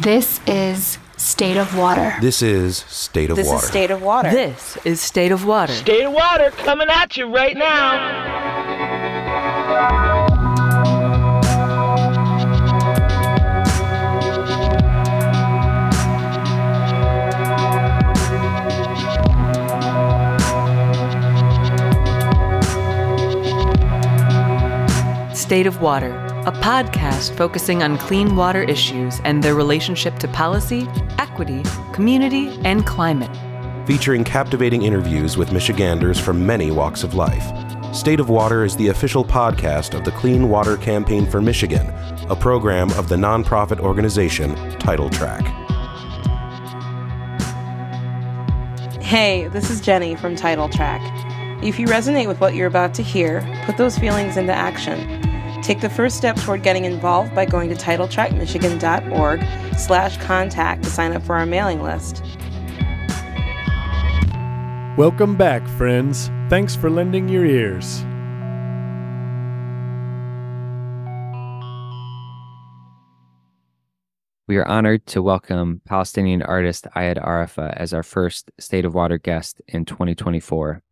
This is State of Water. This is State of This Water. is State of Water. This is State of Water. State of water coming at you right now. State of Water, a podcast focusing on clean water issues and their relationship to policy, equity, community, and climate. Featuring captivating interviews with Michiganders from many walks of life. State of Water is the official podcast of the Clean Water Campaign for Michigan, a program of the nonprofit organization Title Track. Hey, this is Jenny from Title Track. If you resonate with what you're about to hear, put those feelings into action. Take the first step toward getting involved by going to titletrackmichigan.org slash contact to sign up for our mailing list. Welcome back, friends. Thanks for lending your ears. We are honored to welcome Palestinian artist Ayed Arafah as our first State of Water guest in 2024.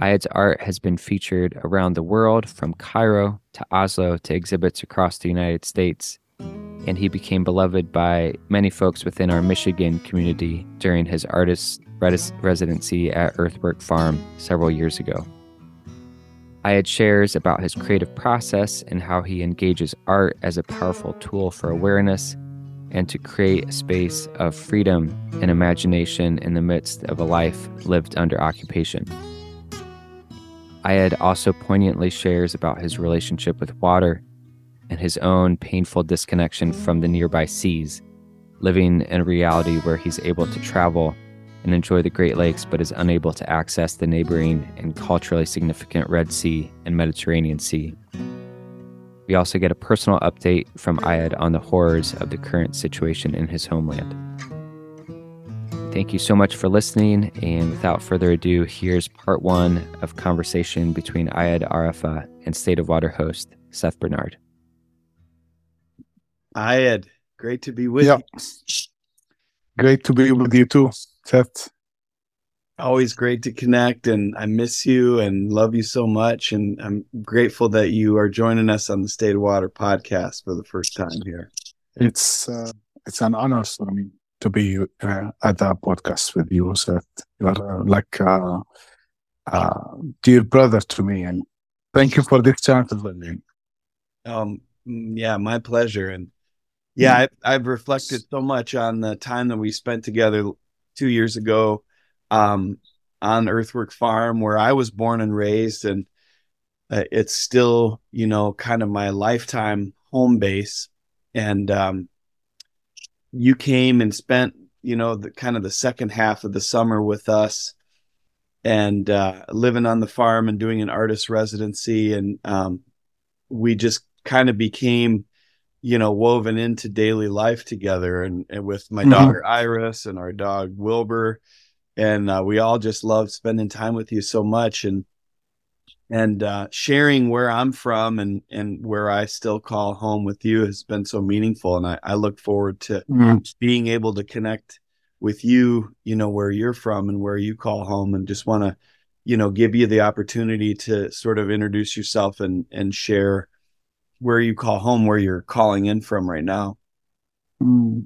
Ayed's art has been featured around the world from Cairo to Oslo to exhibits across the United States, and he became beloved by many folks within our Michigan community during his artist res- residency at Earthwork Farm several years ago. Ayad shares about his creative process and how he engages art as a powerful tool for awareness and to create a space of freedom and imagination in the midst of a life lived under occupation. Ayed also poignantly shares about his relationship with water and his own painful disconnection from the nearby seas, living in a reality where he's able to travel and enjoy the Great Lakes but is unable to access the neighboring and culturally significant Red Sea and Mediterranean Sea. We also get a personal update from Ayed on the horrors of the current situation in his homeland. Thank you so much for listening. And without further ado, here's part one of conversation between Ayed Arafah and State of Water host Seth Bernard. Ayad, great to be with Yeah. you. Great to be with you too, Seth. Always great to connect, and I miss you and love you so much. And I'm grateful that you are joining us on the State of Water podcast for the first time here. It's uh, it's an honor for me to be uh, at the podcast with you, Seth. You are uh, like a uh, uh, dear brother to me, and thank you for this chance. Um, mm, yeah, my pleasure. And yeah, I, I've reflected so much on the time that we spent together two years ago um, on Earthwork Farm, where I was born and raised, and uh, it's still, you know, kind of my lifetime home base. And um, you came and spent, you know, the kind of the second half of the summer with us, and uh, living on the farm and doing an artist residency, and um, we just kind of became you know woven into daily life together and, and with my Mhm. daughter iris and our dog wilbur. And uh, we all just love spending time with you so much. And and uh, sharing where i'm from and and where i still call home with you has been so meaningful and i, I look forward to Mm, being able to connect with you you know where you're from and where you call home and just want to you know give you the opportunity to sort of introduce yourself and and share where you call home where you're calling in from right now mm.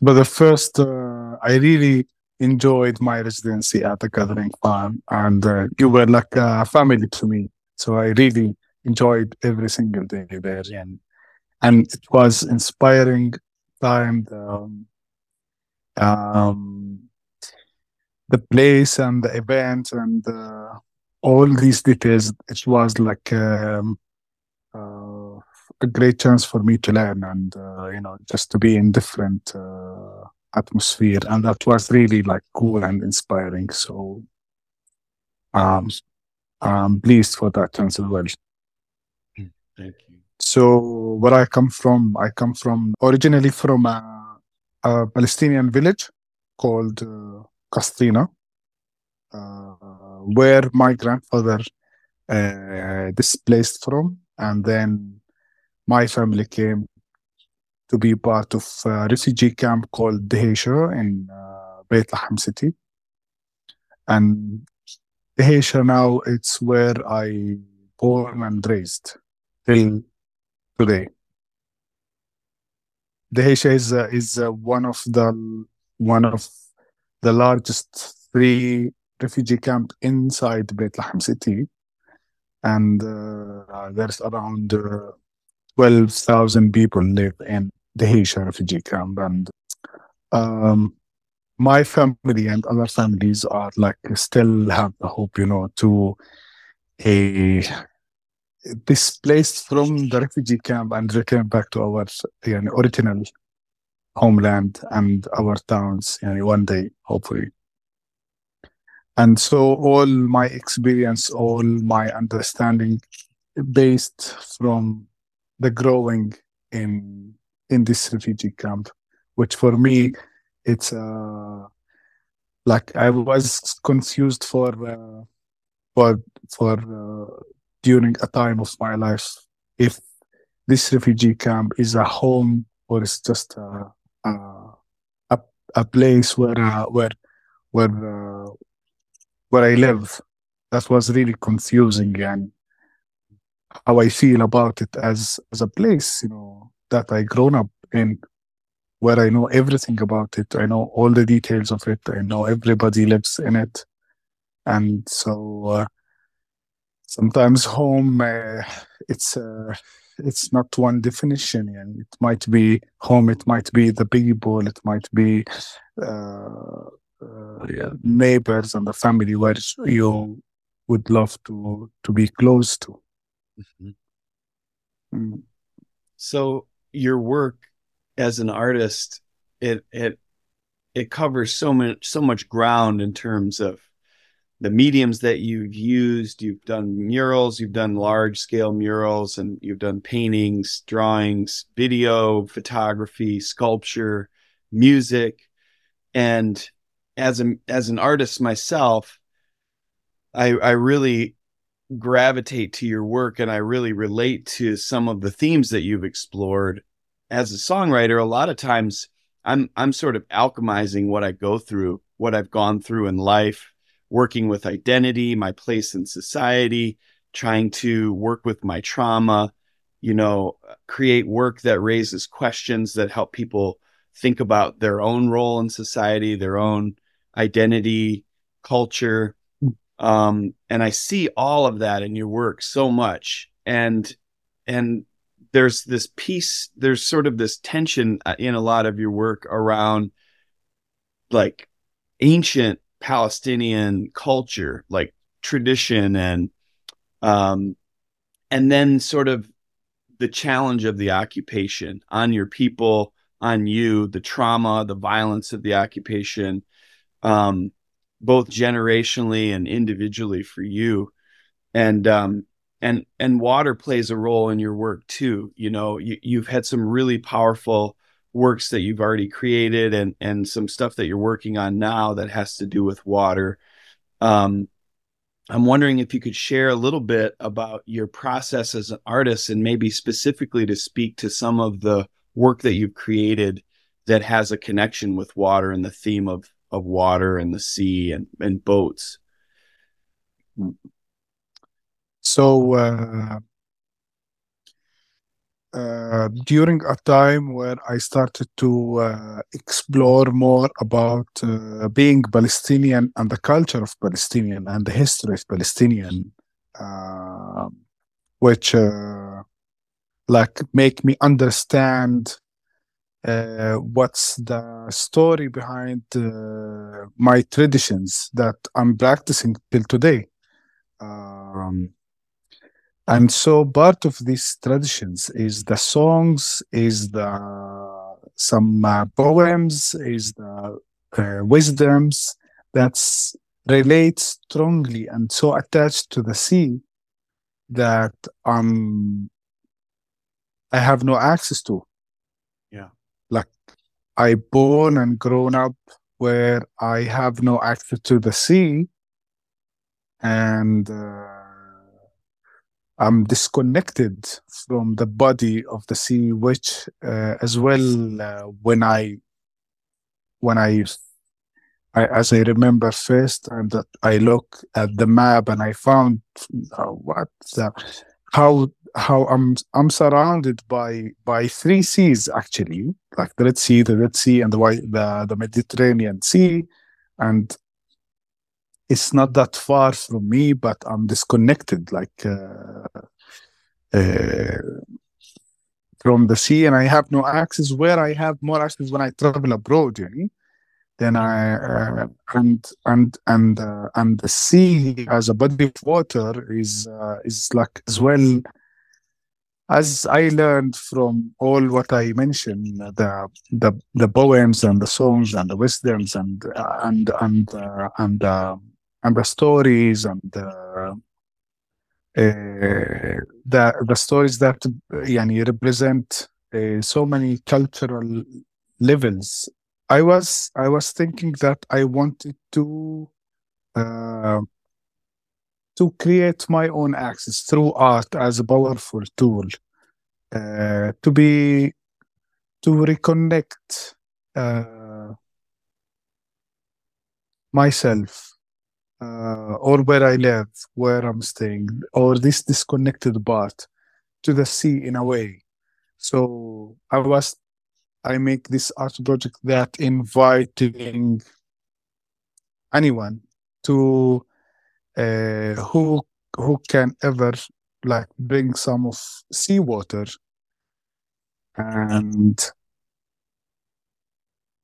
But the first, uh, I really enjoyed my residency at the Gathering Farm, and uh, you were like a family to me. So I really enjoyed every single day there, and and it was inspiring time. The, um, um, the place and the event and uh, all these details. It was like um, uh, a great chance for me to learn and uh, you know just to be in different uh, atmosphere, and that was really like cool and inspiring. So, um, I'm pleased for that chance as well. thank you So where I come from, I come from originally from a, a Palestinian village called uh, Castina, uh, where my grandfather uh, displaced from, and then my family came to be part of a refugee camp called Dheisha in uh, Beit Lahem city. And Dheisha now it's where I born and raised till today. Dheisha is uh, is uh, one of the one of the largest three refugee camp inside Beit Lahem city, and uh, there's around uh, twelve thousand people live in Dheisha refugee camp, and um, my family and other families are like still have the hope, you know, to a displaced from the refugee camp and return back to our you know, original homeland and our towns you know, one day hopefully. And so all my experience all my understanding based from the growing in in this refugee camp which for me it's uh like i was confused for uh, for for uh, during a time of my life if this refugee camp is a home or it's just a a, a, a place where uh, where where uh, where I live. That was really confusing and how I feel about it as as a place, you know, that I grown up in, where I know everything about it. I know all the details of it. I know everybody lives in it, and so uh, sometimes home uh, it's uh, it's not one definition and it might be home it might be the people it might be uh, uh, yeah, neighbors and the family where you would love to to be close to mm-hmm. mm. so your work as an artist it it it covers so much so much ground in terms of the mediums that you've used. You've done murals, you've done large scale murals, and you've done paintings, drawings, video, photography, sculpture, music. And as a as an artist myself, I I really gravitate to your work and I really relate to some of the themes that you've explored. As a songwriter, a lot of times I'm I'm sort of alchemizing what I go through, what I've gone through in life working with identity, my place in society, trying to work with my trauma, you know, create work that raises questions that help people think about their own role in society, their own identity, culture. Um, and I see all of that in your work so much. And, and there's this piece, there's sort of this tension uh, in a lot of your work around like ancient Palestinian culture, like tradition and um and then sort of the challenge of the occupation on your people, on you, the trauma, the violence of the occupation, um, both generationally and individually for you. And um and and water plays a role in your work too. You know, you, you've had some really powerful works that you've already created and and some stuff that you're working on now that has to do with water. Um, I'm wondering if you could share a little bit about your process as an artist and maybe specifically to speak to some of the work that you've created that has a connection with water and the theme of of water and the sea and, and boats. So uh, uh, during a time where I started to uh, explore more about uh, being Palestinian and the culture of Palestinian and the history of Palestinian, uh, which uh, like make me understand uh, what's the story behind my traditions that I'm practicing till today. Um, and so part of these traditions is the songs is the some uh, poems is the uh, wisdoms that relate strongly and so attached to the sea that um i have no access to i born and grown up where i have no access to the sea and uh, I'm disconnected from the body of the sea, which uh, as well uh, when I when I, I as I remember first and that I look at the map and I found uh, what the, how how I'm I'm surrounded by by three seas actually, like the Red Sea, the Red Sea, and the the the Mediterranean Sea, and it's not that far from me, but I'm disconnected, like uh, uh, from the sea, and I have no access. Where I have more access when I travel abroad, you know. Then I uh, and and and uh, and the sea as a body of water is uh, is like as well as I learned from all what I mentioned, the the the poems and the songs and the wisdoms and uh, and and uh, and uh, and the stories and uh, the the stories that yani, represent uh, so many cultural levels. I was I was thinking that I wanted to uh, to create my own access through art as a powerful tool uh, to be to reconnect uh, myself uh, or where I live, where I'm staying, or this disconnected part to the sea in a way. So I was I make this art project that inviting anyone to uh, who who can ever like bring some of seawater? And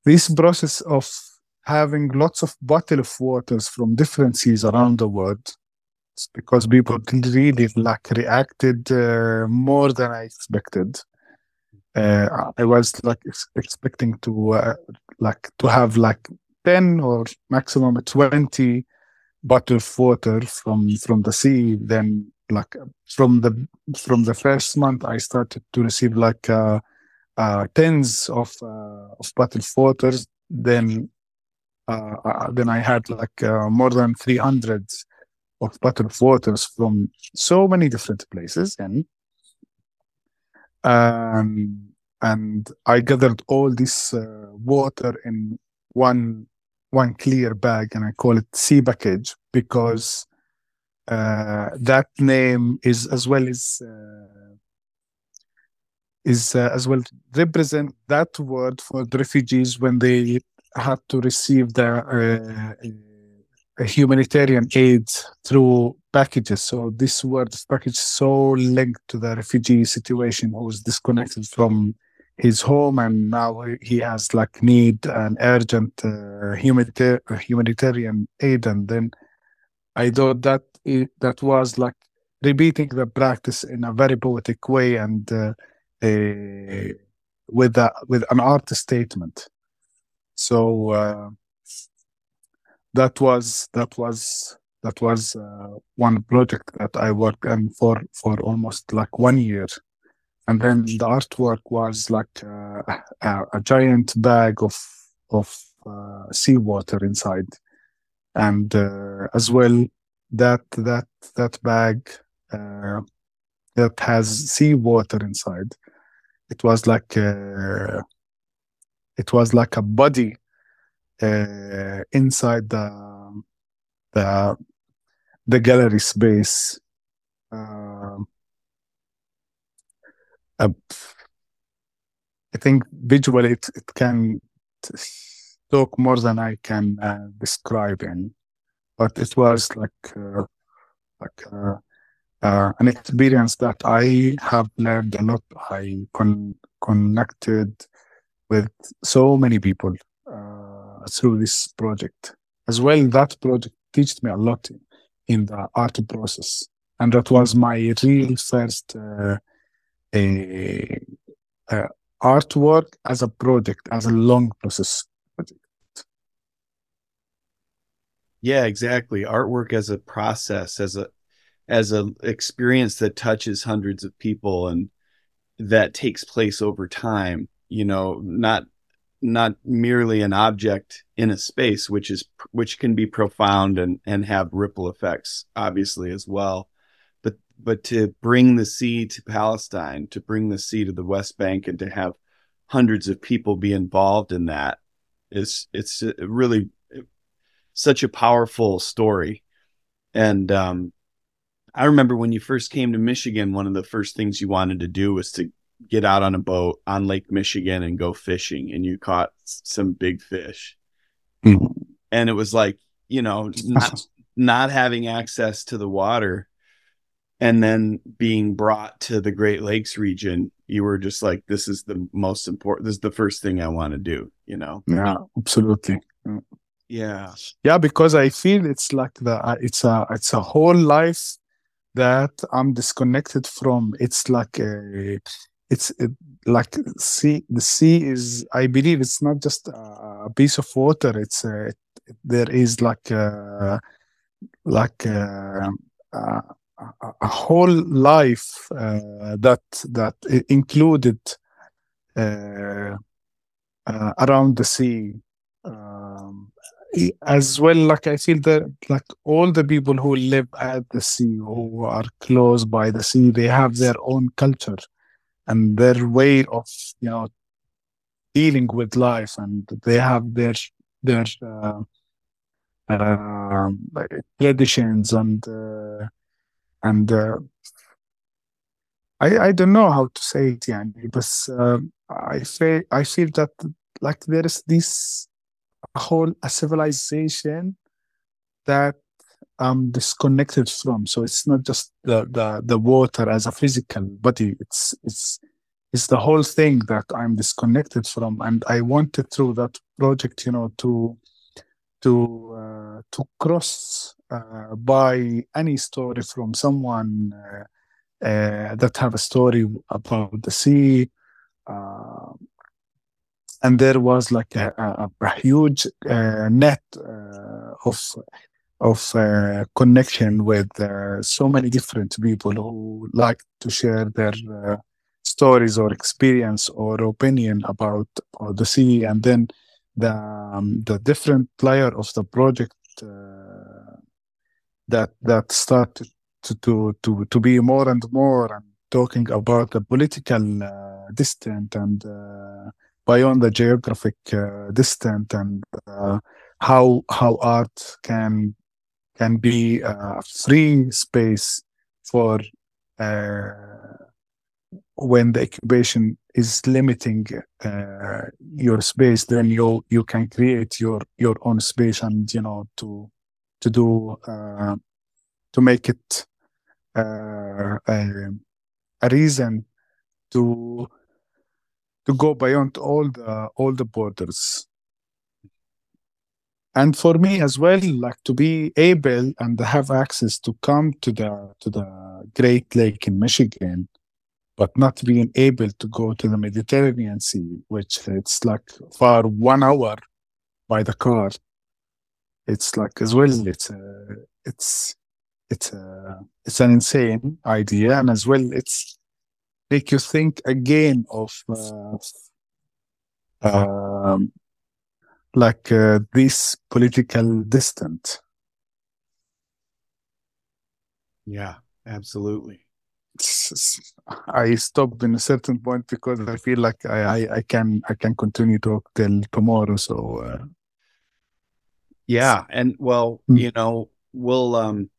this process of having lots of bottle of waters from different seas around the world because people really like reacted uh, more than i expected. Uh, i was like ex- expecting to uh, like to have like 10 or maximum 20 bottle of water from from the sea then like from the from the first month i started to receive like uh, uh tens of uh, of bottle of waters. Then uh, uh, then i had like uh, more than 300 of bottle of waters from so many different places. And um, and i gathered all this water in one one clear bag and I call it sea package because uh, that name is as well as uh, is uh, as well represent that word for the refugees when they had to receive their uh, humanitarian aid through packages. So this word package is so linked to the refugee situation was disconnected from his home and now he has like need an urgent uh, humanitar- humanitarian aid. And then i thought that it, that was like repeating the practice in a very poetic way and uh, with a, with an art statement. So uh, that was that was that was uh, one project that i worked on for for almost like one year and then the artwork was like uh, a, a, giant bag of of uh, seawater inside, and uh, as well that that that bag uh, that has seawater inside. It was like a, uh, it was like a body uh, inside the the the gallery space. Um, uh, I think visually it, it can talk more than I can uh, describe in, but it was like uh, like uh, uh, an experience that I have learned a lot. I con- connected with so many people uh, through this project as well. That project taught me a lot in, in the art process, and that was my real first a, a artwork as a project, as a long process project. Yeah, exactly. Artwork as a process, as a as a experience that touches hundreds of people and that takes place over time. You know, not not merely an object in a space, which is which can be profound and and have ripple effects, obviously as well but to bring the sea to Palestine, to bring the sea to the West Bank, and to have hundreds of people be involved in that is it's really such a powerful story. And um, I remember when you first came to Michigan, one of the first things you wanted to do was to get out on a boat on Lake Michigan and go fishing, and you caught some big fish. Mm-hmm. And it was like, you know, not, not having access to the water and then being brought to the Great Lakes region, you were just like, this is the most important, this is the first thing I want to do, you know? Yeah, absolutely. Yeah. Yeah, because I feel it's like the, uh, it's a, it's a whole life that I'm disconnected from. It's like a, it's it, like sea. The sea is, I believe, it's not just a piece of water. It's a, there is like a, like a, a, a whole life uh, that that included uh, uh, around the sea. Um, as well like i feel that like all the people who live at the sea who are close by the sea they have their own culture and their way of you know dealing with life and they have their their uh, uh, traditions and uh, and uh, I I don't know how to say it, yani, but uh, I feel I feel that like there is this whole a civilization that I'm disconnected from. So it's not just the, the, the water as a physical body. It's, it's, it's the whole thing that I'm disconnected from. And I wanted through that project, you know, to, to, uh, to cross, uh, by any story from someone, uh, uh that have a story about the sea, uh, and there was like a, a, a huge net of of uh, connection with uh, so many different people who like to share their uh, stories or experience or opinion about, about, the sea. And then the um, the different layer of the project that that started to, to to to be more and more and talking about the political distant and beyond the geographic uh, distance and uh, how how art can can be a free space for uh, when the occupation is limiting uh, your space then you you can create your your own space and you know to to do uh, to make it uh, a, a reason to to go beyond all the all the borders. And for me as well like to be able and have access to come to the to the great lake in michigan but not being able to go to the mediterranean sea which it's like far one hour by the car it's like as well it's a, it's it's a, it's an insane idea and as well it's make you think again of uh, um, like uh, this political distance. Yeah, absolutely. I stopped in a certain point because I feel like I, I, I can I can continue talk till tomorrow. So uh, yeah, and well, mm. you know, we'll um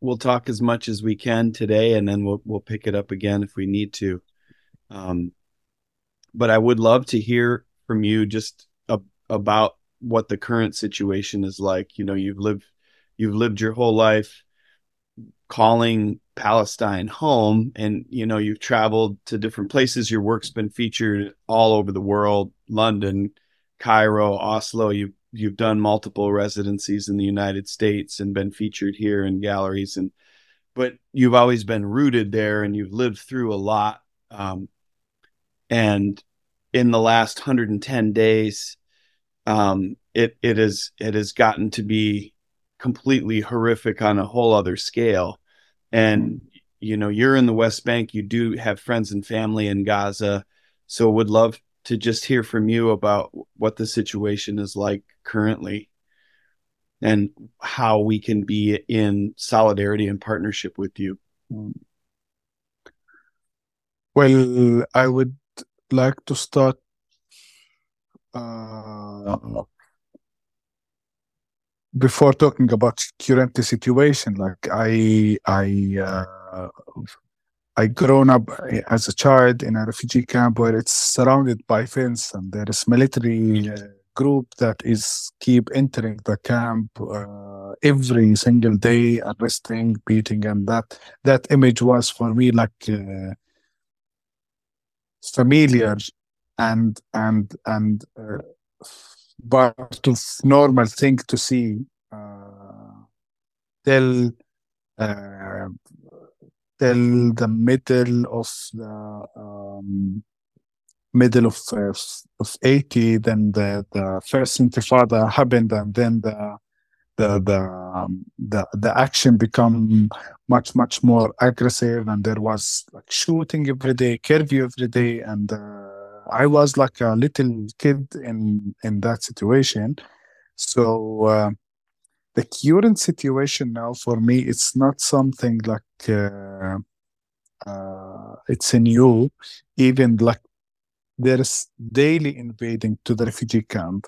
we'll talk as much as we can today, and then we'll we'll pick it up again if we need to. Um, but I would love to hear from you just a, about what the current situation is like. You know, you've lived you've lived your whole life calling Palestine home, and you know you've traveled to different places. Your work's been featured all over the world: London, Cairo, Oslo. You you've done multiple residencies in the United States and been featured here in galleries and but you've always been rooted there and you've lived through a lot um, and in the last 110 days um, it it is it has gotten to be completely horrific on a whole other scale. And you know you're in the west bank you do have friends and family in gaza so would love to just hear from you about what the situation is like currently and how we can be in solidarity and partnership with you. Mm. Well, I would like to start uh, before talking about current situation. Like I, I, uh, I grown up as a child in a refugee camp where it's surrounded by fence and there is military uh, group that is keep entering the camp uh, every single day, arresting, beating, and that. That image was for me like uh, familiar and and and uh, part of normal thing to see uh, till uh, till the middle of the um, middle of uh, of 80 then the the first intifada happened and then the the the um, the, the action become much much more aggressive and there was like shooting every day curfew every day and uh, i was like a little kid in in that situation. So uh, the current situation now for me it's not something like uh, uh, it's a new even like there's daily invading to the refugee camp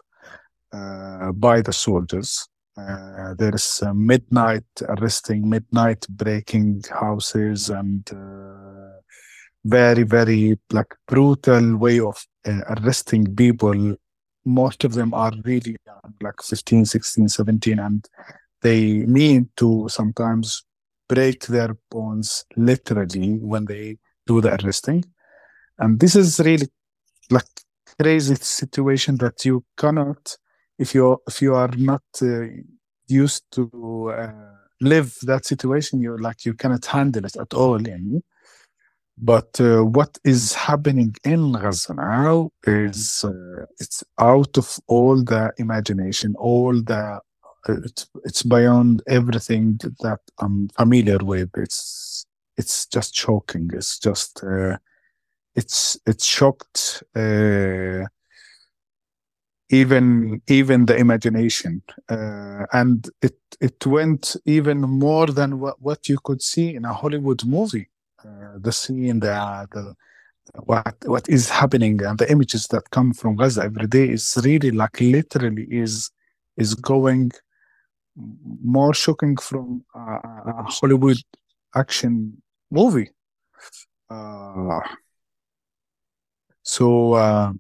uh, by the soldiers. Uh, there's midnight arresting midnight breaking houses and uh, very very like brutal way of uh, arresting people most of them are really young, like 15, 16, 17, and they mean to sometimes break their bones literally when they do the arresting. And this is really like crazy situation that you cannot, if you if you are not uh, used to uh, live that situation, you like you cannot handle it at all. Yani. But uh, what is happening in Gaza now is uh, it's out of all the imagination, all the it's it's beyond everything that I'm familiar with. It's it's just shocking. It's just uh, it's it's shocked uh, even even the imagination, uh, and it it went even more than what, what you could see in a Hollywood movie uh, the scene, the, the what what is happening, and the images that come from Gaza every day is really like literally is is going more shocking from a, a Hollywood action movie. Uh, so uh,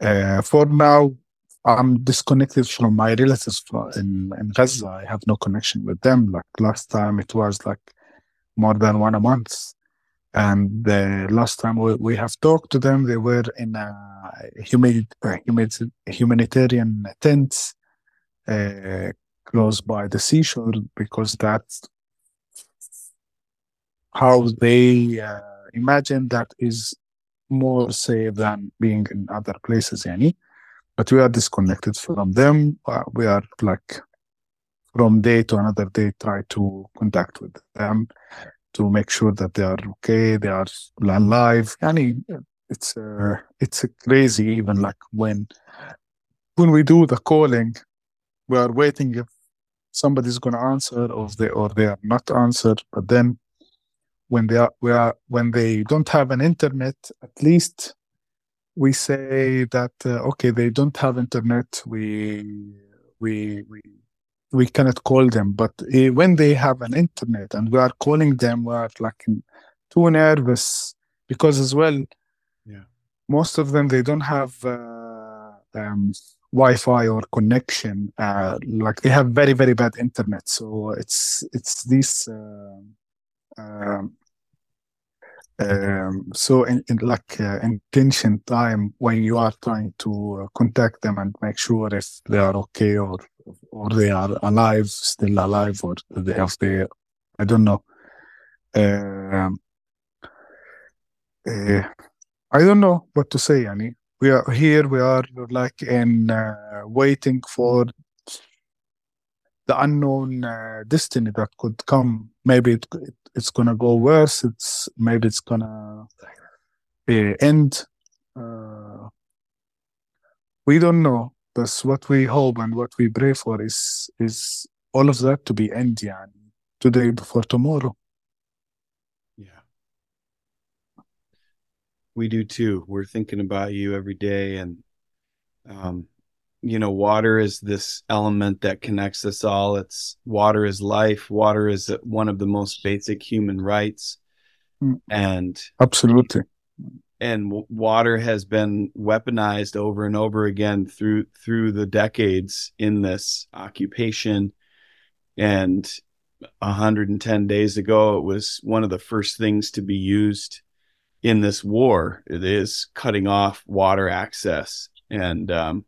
uh, for now, I'm disconnected from my relatives in, in Gaza. I have no connection with them. Like last time, it was like more than one a month. And the last time we, we have talked to them, they were in a humid, humid, humanitarian tents uh, close by the seashore because that's how they uh, imagine that is more safe than being in other places. Yani. But we are disconnected from them. Uh, we are like from day to another day try to contact with them to make sure that they are okay, they are alive. And it's uh, it's crazy even like when when we do the calling, we are waiting if somebody's gonna answer or they or they are not answered. But then when they are we are when they don't have an internet, at least we say that uh, okay they don't have internet. We we we we cannot call them. But uh, when they have an internet and we are calling them, we are like too nervous because as well, yeah, most of them they don't have uh, um, Wi-Fi or connection. Uh, like they have very very bad internet. So it's it's this. Uh, um, um, so in, in like uh, intention time when you are trying to uh, contact them and make sure if they are okay or or they are alive, still alive, or they have they, I don't know. Um, uh, I don't know what to say, yani. We are here, we are like in uh, waiting for the unknown uh, destiny that could come. Maybe it, it, it's gonna go worse. It's maybe it's gonna end. Uh, we don't know. That's what we hope and what we pray for is is all of that to be end يعني, today before tomorrow. Yeah. We do too. We're thinking about you every day and um you know water is this element that connects us all it's water is life water is one of the most basic human rights mm. and absolutely and w- water has been weaponized over and over again through through the decades in this occupation. And 110 days ago it was one of the first things to be used in this war. It is cutting off water access and um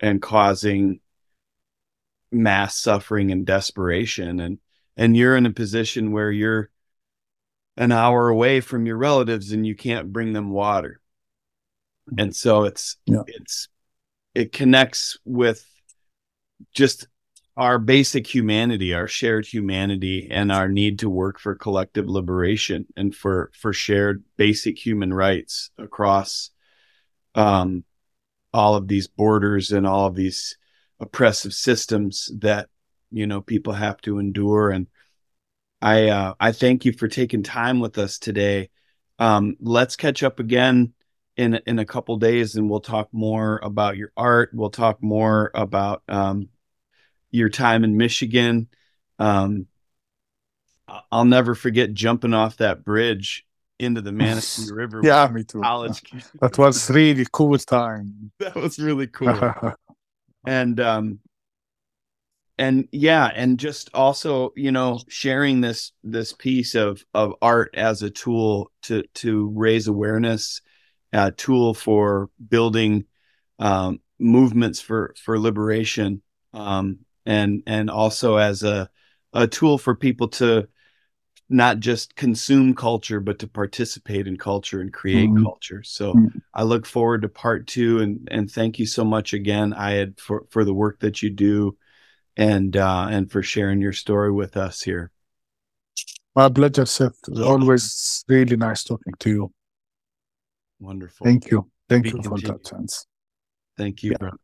and causing mass suffering and desperation. And and you're in a position where you're an hour away from your relatives and you can't bring them water and so it's Yeah. it's it connects with just our basic humanity our shared humanity and our need to work for collective liberation and for for shared basic human rights across um all of these borders and all of these oppressive systems that you know people have to endure and i uh i thank you for taking time with us today um let's catch up again in in a couple days and we'll talk more about your art we'll talk more about um your time in michigan um i'll never forget jumping off that bridge into the manistee river Yeah, me too. college That was really cool time. that was really cool and um and yeah and just also you know sharing this this piece of of art as a tool to to raise awareness a tool for building um movements for for liberation um and and also as a a tool for people to not just consume culture but to participate in culture and create Mhm. culture so Mhm. I look forward to part two and and thank you so much again, Ayed, for for the work that you do and uh and for sharing your story with us here. My pleasure, Seth. Always really nice talking to you. Wonderful. Thank you. Thank Be you for that chance. Thank you, Yeah. brother.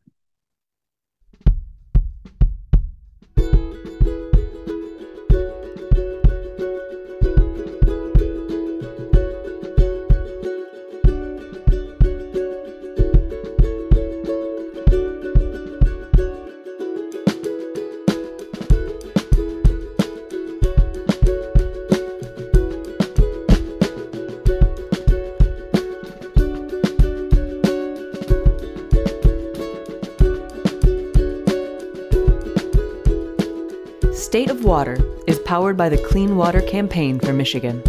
Water is powered by the Clean Water Campaign for Michigan.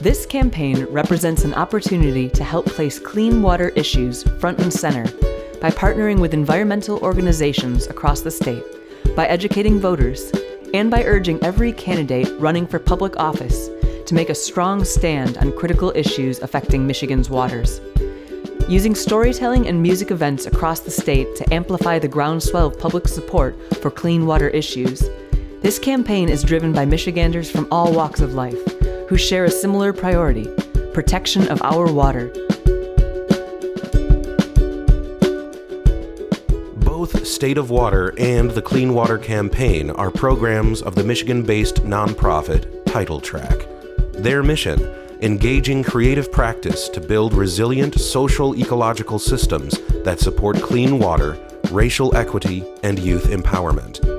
This campaign represents an opportunity to help place clean water issues front and center by partnering with environmental organizations across the state, by educating voters, and by urging every candidate running for public office to make a strong stand on critical issues affecting Michigan's waters. Using storytelling and music events across the state to amplify the groundswell of public support for clean water issues, this campaign is driven by Michiganders from all walks of life who share a similar priority protection of our water. Both State of Water and the Clean Water Campaign are programs of the Michigan based nonprofit Title Track. Their mission engaging creative practice to build resilient social ecological systems that support clean water, racial equity, and youth empowerment.